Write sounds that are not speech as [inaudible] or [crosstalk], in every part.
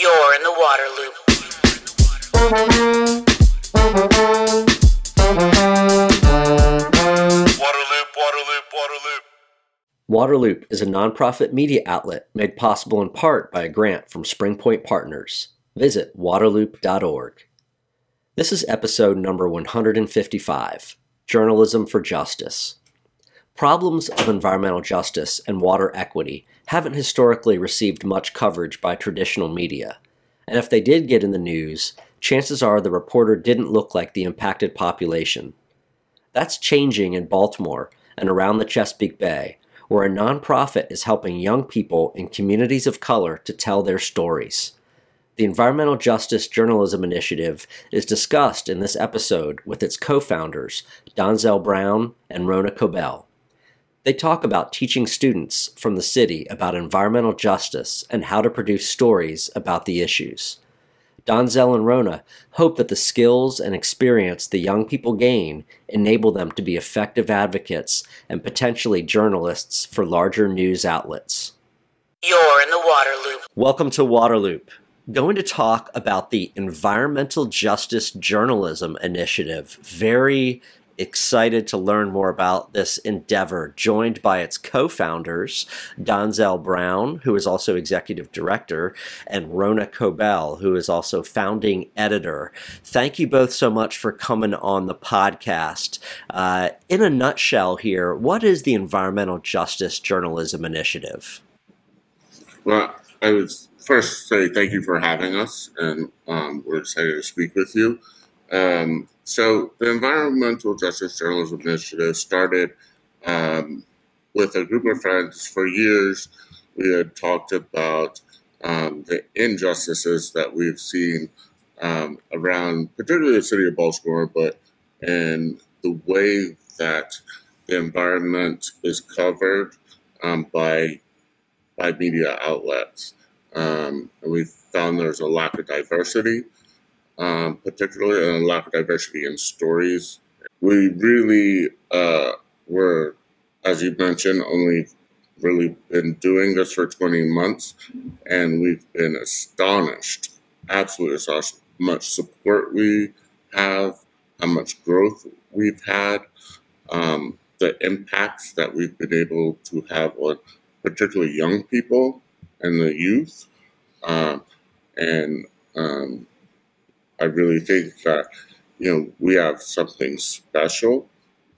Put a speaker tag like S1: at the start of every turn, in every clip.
S1: You're in the water loop.
S2: Waterloop, Waterloop, Waterloop.
S3: Waterloop is a nonprofit media outlet made possible in part by a grant from Springpoint Partners. Visit waterloop.org. This is episode number 155 Journalism for Justice. Problems of environmental justice and water equity haven't historically received much coverage by traditional media, and if they did get in the news, chances are the reporter didn't look like the impacted population. That's changing in Baltimore and around the Chesapeake Bay, where a nonprofit is helping young people in communities of color to tell their stories. The Environmental Justice Journalism Initiative is discussed in this episode with its co founders, Donzell Brown and Rona Kobell. They talk about teaching students from the city about environmental justice and how to produce stories about the issues. Donzell and Rona hope that the skills and experience the young people gain enable them to be effective advocates and potentially journalists for larger news outlets.
S1: You're in the water loop.
S3: Welcome to Waterloop. Going to talk about the Environmental Justice Journalism Initiative. Very excited to learn more about this endeavor, joined by its co founders, Donzell Brown, who is also executive director, and Rona Kobell, who is also founding editor. Thank you both so much for coming on the podcast. Uh, in a nutshell, here, what is the Environmental Justice Journalism Initiative?
S4: Well, I would first say thank you for having us, and um, we're excited to speak with you. Um, so, the Environmental Justice Journalism Initiative started um, with a group of friends for years. We had talked about um, the injustices that we've seen um, around, particularly the city of Baltimore, but in the way that the environment is covered um, by by media outlets. Um, and we found there's a lack of diversity, um, particularly a lack of diversity in stories. We really uh, were, as you mentioned, only really been doing this for 20 months, and we've been astonished, absolutely astonished, how much support we have, how much growth we've had, um, the impacts that we've been able to have on particularly young people and the youth. Um, and um, I really think that, you know, we have something special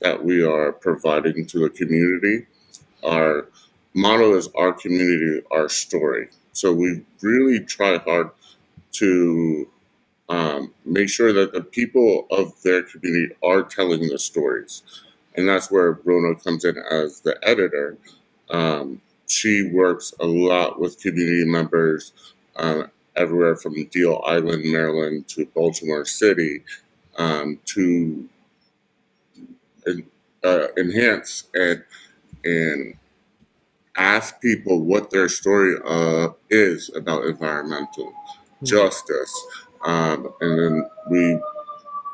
S4: that we are providing to the community. Our motto is our community, our story. So we really try hard to um, make sure that the people of their community are telling the stories. And that's where Rona comes in as the editor. Um, she works a lot with community members uh, everywhere from Deal Island, Maryland to Baltimore City um, to uh, enhance and and ask people what their story uh, is about environmental justice, um, and then we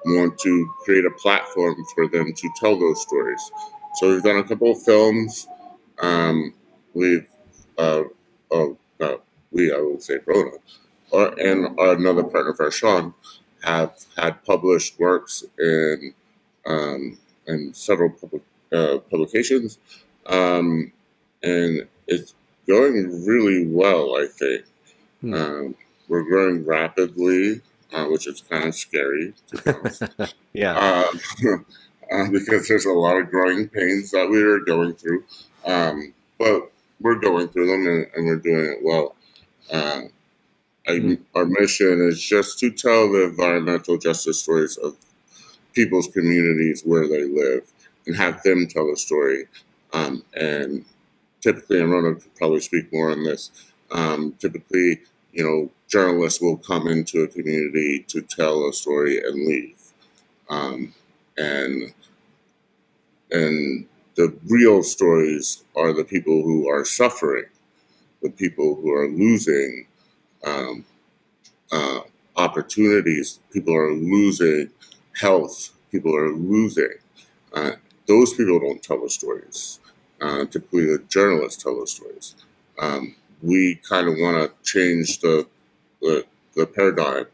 S4: want to create a platform for them to tell those stories. So we've done a couple of films. Um, we've uh, uh, we I would say Rona, or, and another partner of ours, Sean, have had published works in um, in several public, uh, publications, um, and it's going really well. I think
S3: Hmm.
S4: um, we're growing rapidly, uh, which is kind of scary to. [laughs]
S3: Yeah.
S4: uh, [laughs] uh, because there's a lot of growing pains that we are going through. Um, but we're going through them and, and we're doing it well. I. Our mission is just to tell the environmental justice stories of people's communities where they live and have them tell the story. Um, and typically, and Rona could probably speak more on this, um, typically, you know, journalists will come into a community to tell a story and leave. Um, and and the real stories are the people who are suffering, the people who are losing um, uh, opportunities, people are losing health, people are losing. Uh, those people don't tell the stories. Uh, typically, the journalists tell the stories. Um, we kind of want to change the the, the paradigm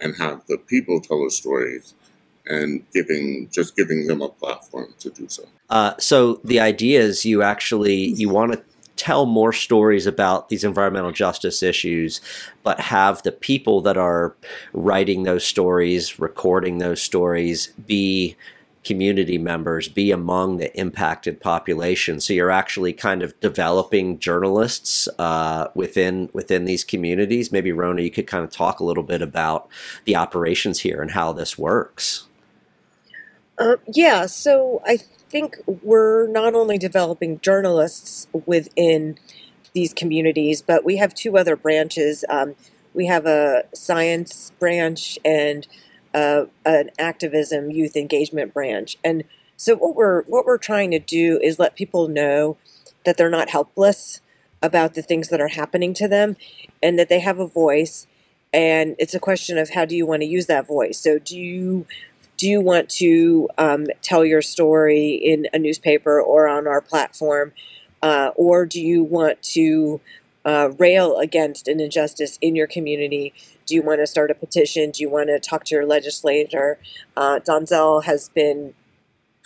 S4: and have the people tell the stories and giving just giving them a platform to do so.
S3: Uh, so the idea is you actually you want to tell more stories about these environmental justice issues, but have the people that are writing those stories, recording those stories, be community members, be among the impacted population. So you're actually kind of developing journalists uh, within within these communities. Maybe Rona, you could kind of talk a little bit about the operations here and how this works.
S5: Uh, yeah, so I think we're not only developing journalists within these communities, but we have two other branches. Um, we have a science branch and uh, an activism youth engagement branch. And so what we're what we're trying to do is let people know that they're not helpless about the things that are happening to them and that they have a voice and it's a question of how do you want to use that voice so do you do you want to um, tell your story in a newspaper or on our platform? Uh, or do you want to uh, rail against an injustice in your community? Do you want to start a petition? Do you want to talk to your legislator? Uh, Donzell has been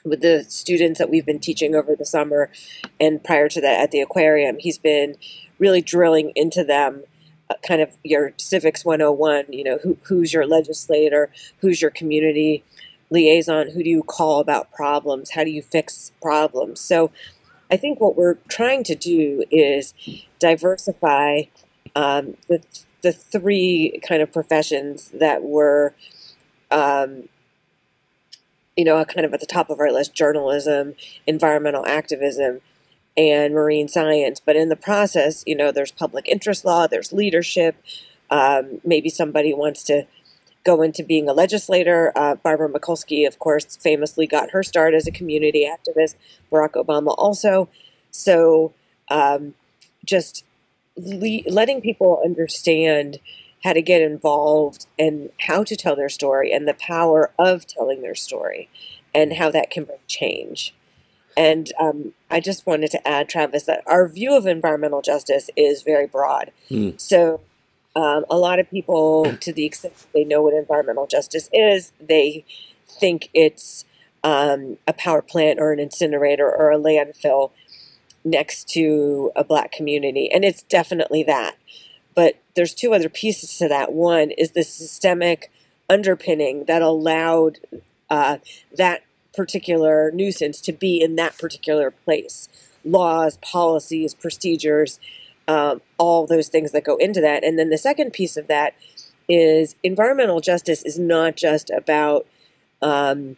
S5: with the students that we've been teaching over the summer and prior to that at the aquarium, he's been really drilling into them kind of your civics 101 you know who, who's your legislator who's your community liaison who do you call about problems how do you fix problems? So i think what we're trying to do is diversify um, the, the three kind of professions that were um, you know kind of at the top of our list journalism environmental activism and marine science but in the process you know there's public interest law there's leadership um, maybe somebody wants to go into being a legislator. Uh, Barbara Mikulski, of course, famously got her start as a community activist. Barack Obama also. So um, just le- letting people understand how to get involved and how to tell their story and the power of telling their story and how that can bring change. And um, I just wanted to add, Travis, that our view of environmental justice is very broad. Mm. So um, a lot of people, [clears throat] to the extent they know what environmental justice is, they think it's um, a power plant or an incinerator or a landfill next to a black community. And it's definitely that. But there's two other pieces to that. One is the systemic underpinning that allowed uh, that particular nuisance to be in that particular place laws, policies, procedures um, all those things that go into that. And then the second piece of that is environmental justice is not just about um,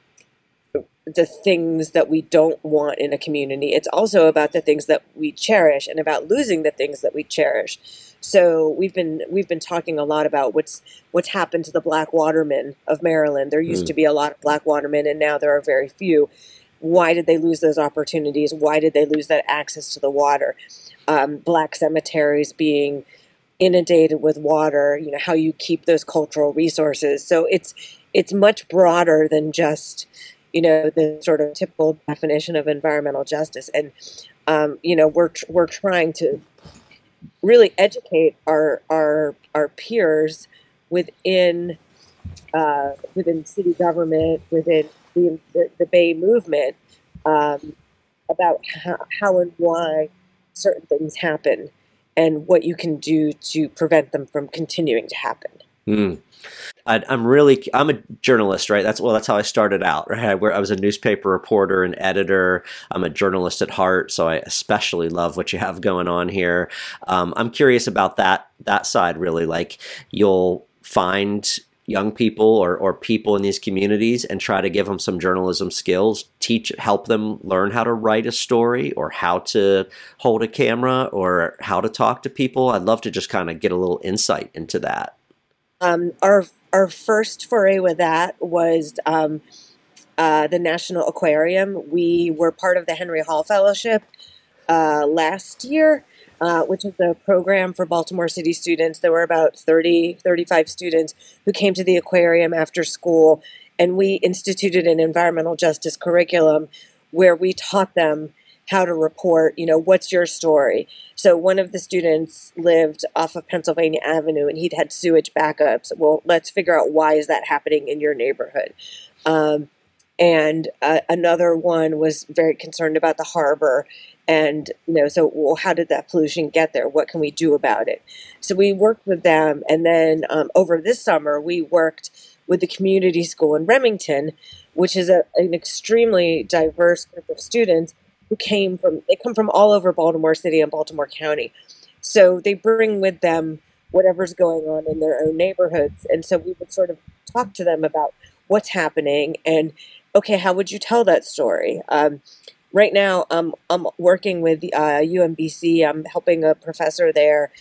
S5: the things that we don't want in a community. It's also about the things that we cherish and about losing the things that we cherish. So we've been we've been talking a lot about what's what's happened to the black watermen of Maryland. There used mm. to be a lot of black watermen, and now there are very few. Why did they lose those opportunities? Why did they lose that access to the water? um, black cemeteries being inundated with water, you know, how you keep those cultural resources. So it's it's much broader than just, you know, the sort of typical definition of environmental justice. And um, you know, we're we're trying to really educate our our our peers within uh, within city government, within the, the, the Bay movement, um, about how, how and why certain things happen and what you can do to prevent them from continuing to happen.
S3: Mm. I, am really I'm a journalist, right? That's well, that's how I started out. Right, I, I was a newspaper reporter and editor. I'm a journalist at heart, so I especially love what you have going on here. Um, I'm curious about that that side, really. Like you'll find young people or, or people in these communities and try to give them some journalism skills teach help them learn how to write a story or how to hold a camera or how to talk to people i'd love to just kind of get a little insight into that
S5: um, our our first foray with that was um, uh, the national aquarium we were part of the henry hall fellowship uh, last year uh, which is a program for Baltimore City students. There were about 30, 35 students who came to the aquarium after school, and we instituted an environmental justice curriculum where we taught them how to report, you know, what's your story? So one of the students lived off of Pennsylvania Avenue and he'd had sewage backups. Well, let's figure out why is that happening in your neighborhood. Um, and uh, another one was very concerned about the harbor and you know so well how did that pollution get there what can we do about it so we worked with them and then um, over this summer we worked with the community school in remington which is a, an extremely diverse group of students who came from they come from all over baltimore city and baltimore county so they bring with them whatever's going on in their own neighborhoods and so we would sort of talk to them about what's happening and okay how would you tell that story um, right now um, I'm working with uh, UMBC. I'm helping a professor there.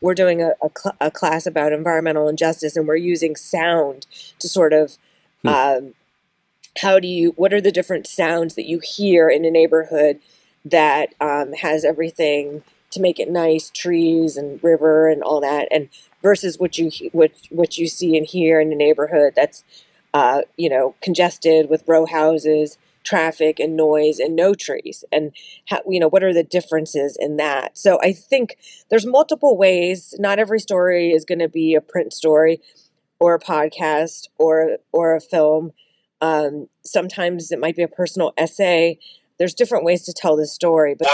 S5: We're doing a, a, cl- a, class about environmental injustice, and we're using sound to sort of hmm. um, how do you what are the different sounds that you hear in a neighborhood that um, has everything to make it nice, trees and river and all that, and versus what you what what you see and hear in a neighborhood that's uh, you know congested with row houses traffic and noise and no trees. And how, you know what are the differences in that? So i think there's multiple ways. Not every story is going to be a print story or a podcast or or a film um, sometimes it might be a personal essay there's different ways to tell the story but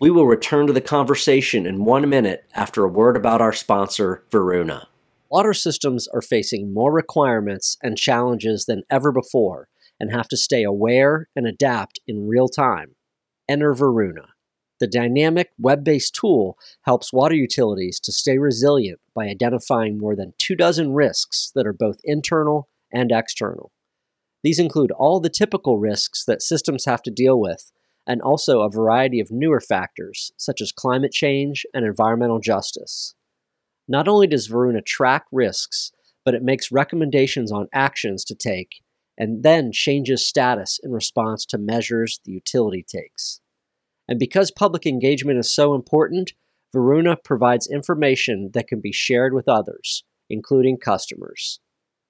S3: we will return to the conversation in one minute after a word about our sponsor varuna water systems are facing more requirements and challenges than ever before and have to stay aware and adapt in real time. Enter Varuna. The dynamic web based tool helps water utilities to stay resilient by identifying more than two dozen risks that are both internal and external. These include all the typical risks that systems have to deal with, and also a variety of newer factors, such as climate change and environmental justice. Not only does Varuna track risks, but it makes recommendations on actions to take and then changes status in response to measures the utility takes. And because public engagement is so important, Varuna provides information that can be shared with others, including customers.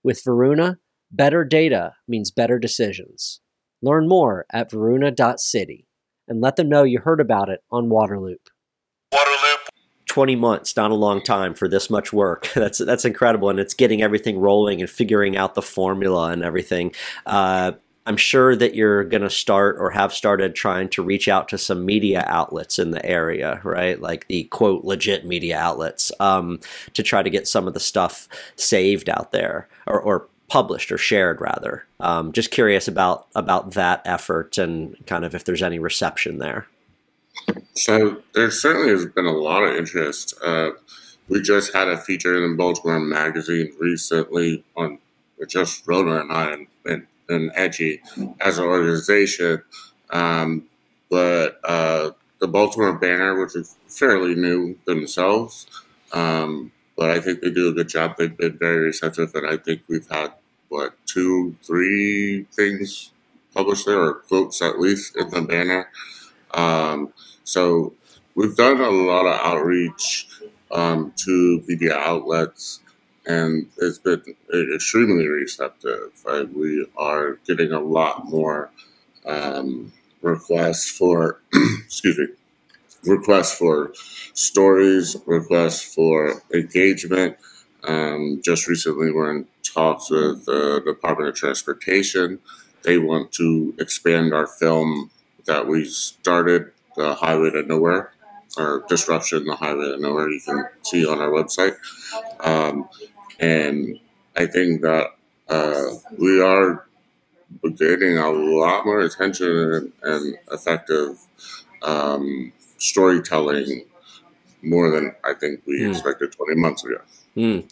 S3: With Varuna, better data means better decisions. Learn more at varuna.city and let them know you heard about it on Waterloop. 20 months, not a long time for this much work. [laughs] That's that's incredible, and it's getting everything rolling and figuring out the formula and everything. Uh, I'm sure that you're going to start or have started trying to reach out to some media outlets in the area, right? Like the quote legit media outlets um, to try to get some of the stuff saved out there or, or published or shared rather. Um, just curious about about that effort and kind of if there's any reception there.
S4: So there certainly has been a lot of interest. Uh, we just had a feature in Baltimore Magazine recently on just Rona and I and, and, and Edgy as an organization. Um, but uh, the Baltimore Banner, which is fairly new themselves, um, but I think they do a good job. They've been very receptive, and I think we've had what two, three things published there, or quotes at least in the banner. Um, so we've done a lot of outreach um, to media outlets, and it's been extremely receptive. We are getting a lot more um, requests for, [clears throat] excuse me, requests for stories, requests for engagement. Um, just recently, we're in talks with the Department of Transportation. They want to expand our film that we started the Highway to Nowhere or Disruption, the Highway to Nowhere, you can see on our website. Um, and I think that uh, we are getting a lot more attention and, and effective um, storytelling more than I think we mm. expected 20 months ago.
S3: Mm.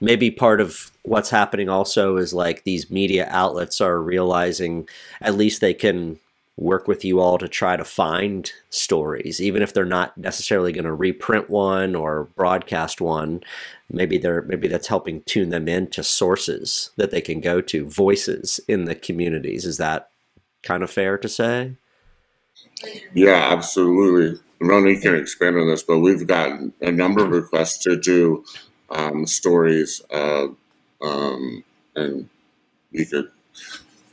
S3: Maybe part of what's happening also is like these media outlets are realizing at least they can work with you all to try to find stories, even if they're not necessarily going to reprint one or broadcast one. Maybe they're maybe that's helping tune them into sources that they can go to, voices in the communities. Is that kind of fair to say?
S4: Yeah, absolutely. Ronnie can expand on this, but we've gotten a number of requests to do um, stories, uh, um, and we could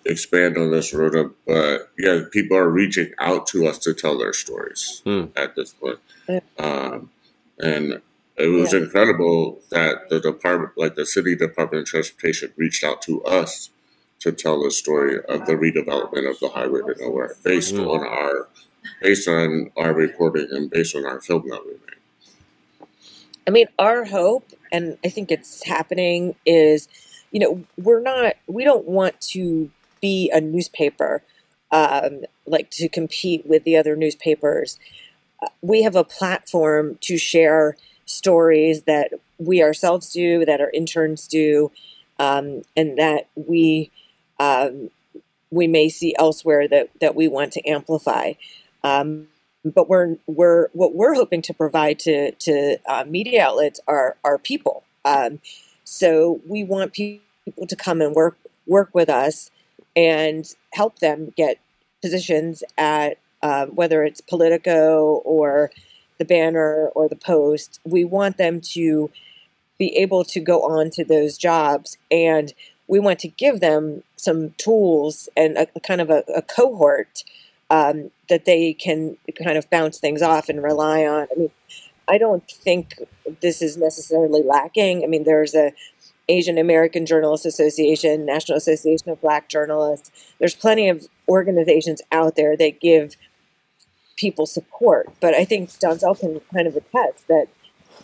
S4: expand on this, Rona, but yeah, people are reaching out to us to tell their stories
S3: Hmm.
S4: at this point.
S5: Yeah.
S4: Um, and it was
S5: Yeah.
S4: incredible that the department, like the city department of transportation, reached out to us to tell the story of the redevelopment of the highway to nowhere, based
S3: Mm.
S4: on our, based on our reporting and based on our film that we made.
S5: I mean, our hope, and I think it's happening, is you know, we're not, we don't want to be a newspaper, um, like to compete with the other newspapers. We have a platform to share stories that we ourselves do, that our interns do, um, and that we um, we may see elsewhere that that we want to amplify. Um, but we're we're what we're hoping to provide to to uh, media outlets are are people. Um, so we want people to come and work work with us and help them get positions at uh, whether it's Politico or the Banner or the Post. We want them to be able to go on to those jobs and we want to give them some tools and a, a kind of a, a cohort um, that they can kind of bounce things off and rely on. I mean, I don't think this is necessarily lacking. I mean, there's a Asian American Journalists Association, National Association of Black Journalists. There's plenty of organizations out there that give people support. But I think Donzell can kind of attest that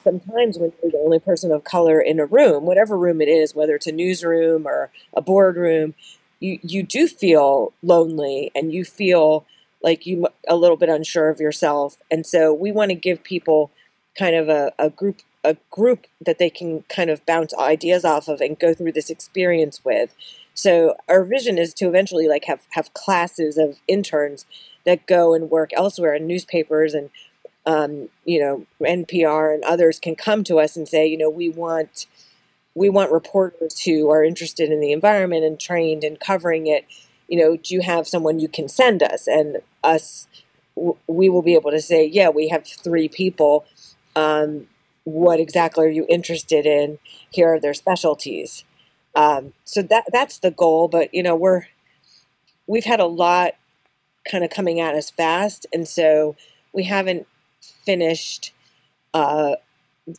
S5: sometimes when you're the only person of color in a room, whatever room it is, whether it's a newsroom or a boardroom, you, you do feel lonely and you feel like you a little bit unsure of yourself. And so we want to give people kind of a, a group a group that they can kind of bounce ideas off of and go through this experience with. So our vision is to eventually like have have classes of interns that go and work elsewhere in newspapers and um, you know NPR and others can come to us and say you know we want we want reporters who are interested in the environment and trained in covering it. You know, do you have someone you can send us? And us, w- we will be able to say, yeah, we have three people. Um, what exactly are you interested in? Here are their specialties. Um, so that that's the goal. But you know, we're we've had a lot kind of coming at us fast, and so we haven't finished uh,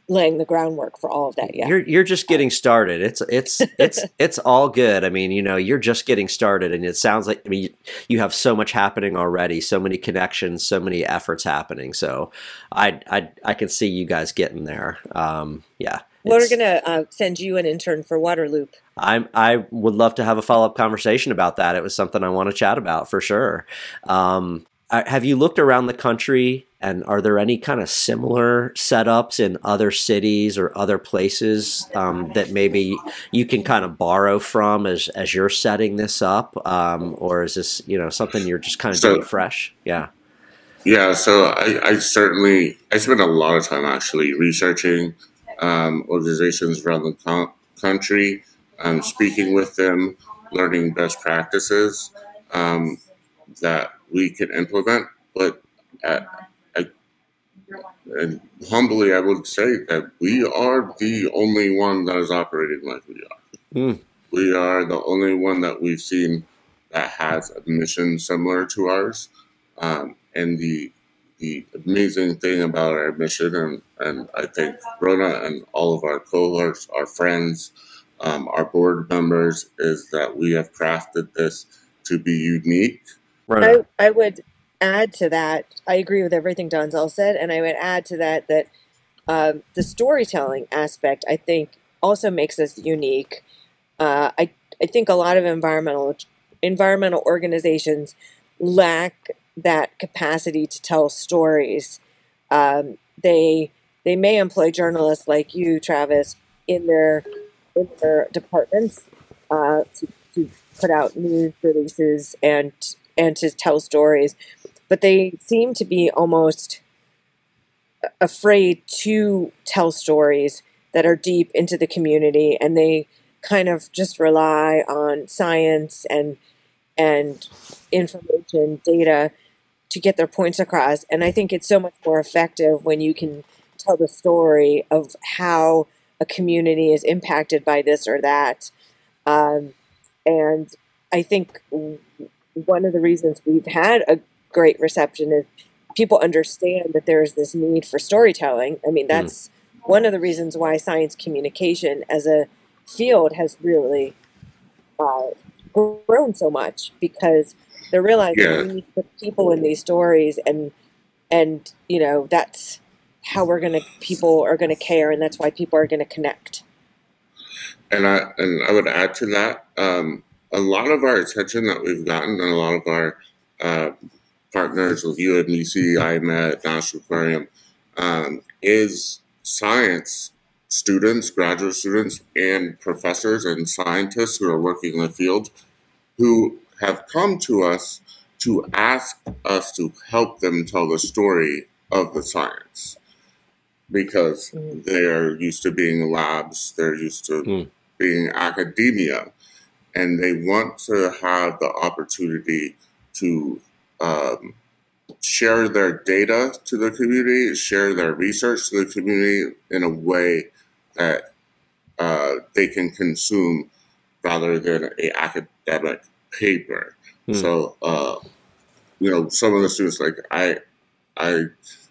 S5: laying the groundwork for all of that yet.
S3: You're you're just getting started. It's it's [laughs] it's it's all good. I mean, you know, you're just getting started, and it sounds like I mean, you, have so much happening already, so many connections, so many efforts happening. So, I I I can see you guys getting there. Um, yeah.
S5: We're gonna uh, send you an intern for Waterloop.
S3: I'm I would love to have a follow up conversation about that. It was something I want to chat about for sure. Um, I- have you looked around the country and are there any kind of similar setups in other cities or other places um, that maybe you can kind of borrow from as as you're setting this up, um, or is this you know something you're just kind of
S4: So-
S3: doing fresh? Yeah.
S4: Yeah, so I, I certainly I spend a lot of time actually researching um, organizations around the co- country, um, speaking with them, learning best practices um, that we can implement. But I, and humbly, I would say that we are the only one that is operating like we are.
S3: Hmm.
S4: We are the only one that we've seen that has a mission similar to ours. Um, and the the amazing thing about our mission, and, and I think Rona and all of our cohorts, our friends, um, our board members, is that we have crafted this to be unique.
S3: Rona.
S5: I, I would add to that. I agree with everything Donzell said, and I would add to that that um, the storytelling aspect I think also makes us unique. Uh, I I think a lot of environmental environmental organizations lack that capacity to tell stories. Um, they they may employ journalists like you, Travis, in their in their departments uh, to, to put out news releases and and to tell stories, but they seem to be almost afraid to tell stories that are deep into the community, and they kind of just rely on science and and information data to get their points across. And I think it's so much more effective when you can tell the story of how a community is impacted by this or that. Um, and I think one of the reasons we've had a great reception is people understand that there is this need for storytelling. I mean, that's one of the reasons why science communication as a field has really uh, grown so much because they're realizing
S4: Yeah.
S5: we need to put people in these stories and and you know that's how we're gonna people are gonna care and that's why people are gonna connect.
S4: And I and I would add to that, um, a lot of our attention that we've gotten, and a lot of our uh, partners with UMBC, IMET, National Aquarium, um, is science students, graduate students, and professors and scientists who are working in the field who have come to us to ask us to help them tell the story of the science because
S5: Mm.
S4: they're used to being labs, they're used to
S3: Mm.
S4: being academia, and they want to have the opportunity to um, share their data to the community, share their research to the community in a way that uh, they can consume rather than a academic paper.
S3: Hmm.
S4: So, uh, you know, some of the students, like I, I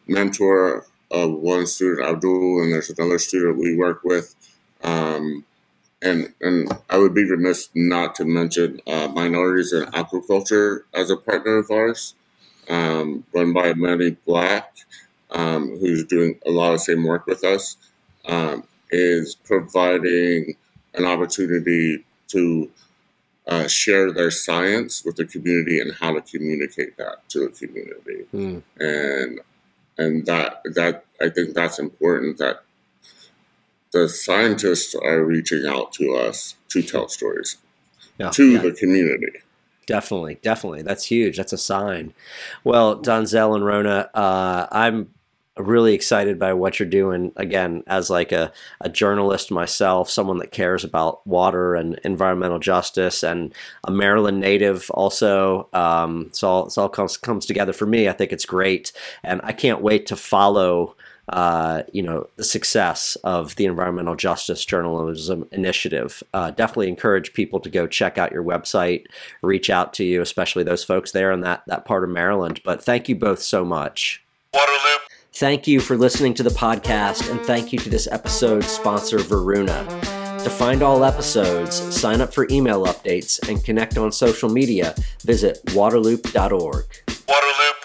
S4: mentor uh, one student, Abdul, and there's another student we work with. Um, and, and I would be remiss not to mention uh, minorities in aquaculture as a partner of ours, um, run by Imani Black, um, who's doing a lot of same work with us, um, is providing an opportunity to uh, share their science with the community and how to communicate that to the community
S3: Hmm.
S4: and and that that I think that's important that the scientists are reaching out to us to tell stories
S3: Yeah,
S4: to
S3: yeah.
S4: the community.
S3: Definitely, definitely. That's huge. That's a sign. Well, Donzell and Rona, uh, I'm really excited by what you're doing. Again, as like a, a journalist myself, someone that cares about water and environmental justice, and a Maryland native also. Um, it's all it's all comes comes together for me. I think it's great, and I can't wait to follow uh, you know, the success of the Environmental Justice Journalism Initiative. Uh, definitely encourage people to go check out your website, reach out to you, especially those folks there in that, that part of Maryland. But thank you both so much.
S2: Waterloop.
S3: Thank you for listening to the podcast, and thank you to this episode's sponsor, Varuna. To find all episodes, sign up for email updates, and connect on social media, visit waterloop.org.
S2: Waterloop.